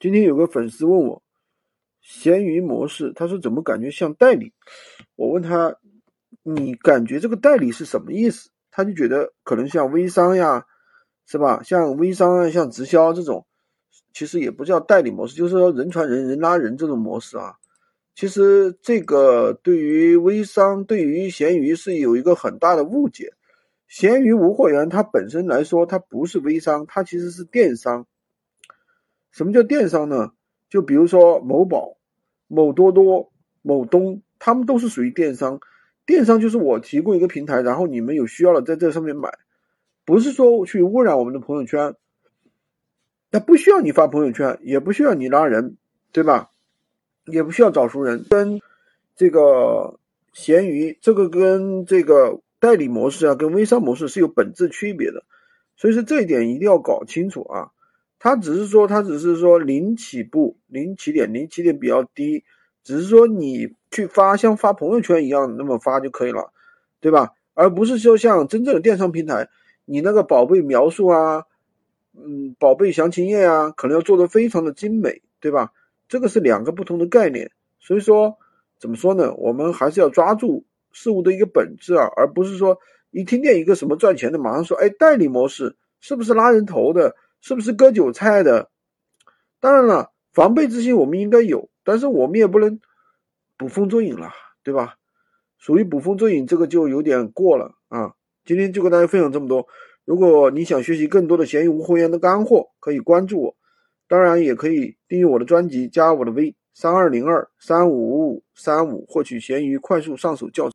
今天有个粉丝问我，闲鱼模式，他说怎么感觉像代理？我问他，你感觉这个代理是什么意思？他就觉得可能像微商呀，是吧？像微商啊，像直销这种，其实也不叫代理模式，就是说人传人，人拉人这种模式啊。其实这个对于微商，对于闲鱼是有一个很大的误解。闲鱼无货源它本身来说，它不是微商，它其实是电商。什么叫电商呢？就比如说某宝、某多多、某东，他们都是属于电商。电商就是我提供一个平台，然后你们有需要了在这上面买，不是说去污染我们的朋友圈。那不需要你发朋友圈，也不需要你拉人，对吧？也不需要找熟人。跟这个闲鱼，这个跟这个代理模式啊，跟微商模式是有本质区别的。所以说这一点一定要搞清楚啊。他只是说，他只是说零起步，零起点，零起点比较低，只是说你去发像发朋友圈一样那么发就可以了，对吧？而不是说像真正的电商平台，你那个宝贝描述啊，嗯，宝贝详情页啊，可能要做的非常的精美，对吧？这个是两个不同的概念。所以说，怎么说呢？我们还是要抓住事物的一个本质啊，而不是说一听见一个什么赚钱的，马上说，哎，代理模式是不是拉人头的？是不是割韭菜的？当然了，防备之心我们应该有，但是我们也不能捕风捉影了，对吧？属于捕风捉影，这个就有点过了啊！今天就跟大家分享这么多。如果你想学习更多的闲鱼无货源的干货，可以关注我，当然也可以订阅我的专辑，加我的微三二零二三五五五三五，获取闲鱼快速上手教程。